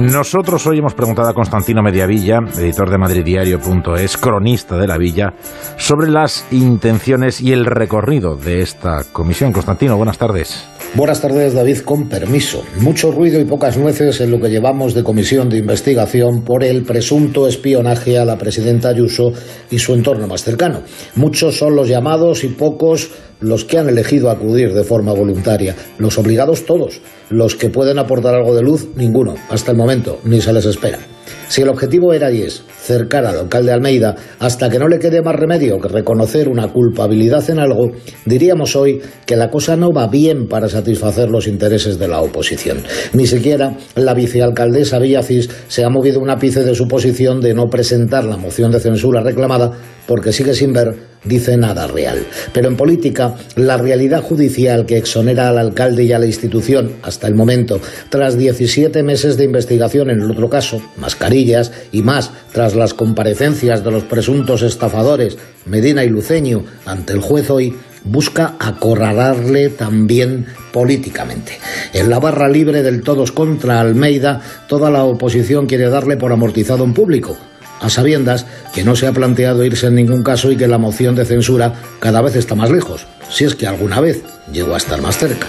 Nosotros hoy hemos preguntado a Constantino Mediavilla, editor de madridiario.es, cronista de la Villa, sobre las intenciones y el recorrido de esta comisión. Constantino, buenas tardes. Buenas tardes, David, con permiso. Mucho ruido y pocas nueces en lo que llevamos de comisión de investigación por el presunto espionaje a la presidenta Ayuso y su entorno más cercano. Muchos son los llamados y pocos los que han elegido acudir de forma voluntaria. Los obligados todos. Los que pueden aportar algo de luz, ninguno. Hasta el momento, ni se les espera. Si el objetivo era y es cercar al alcalde Almeida hasta que no le quede más remedio que reconocer una culpabilidad en algo, diríamos hoy que la cosa no va bien para satisfacer los intereses de la oposición. Ni siquiera la vicealcaldesa Villacís se ha movido un ápice de su posición de no presentar la moción de censura reclamada porque sigue sin ver dice nada real. Pero en política, la realidad judicial que exonera al alcalde y a la institución hasta el momento, tras 17 meses de investigación en el otro caso, mascarillas y más, tras las comparecencias de los presuntos estafadores Medina y Luceño ante el juez hoy, busca acorralarle también políticamente. En la barra libre del todos contra Almeida, toda la oposición quiere darle por amortizado en público a sabiendas que no se ha planteado irse en ningún caso y que la moción de censura cada vez está más lejos, si es que alguna vez llegó a estar más cerca.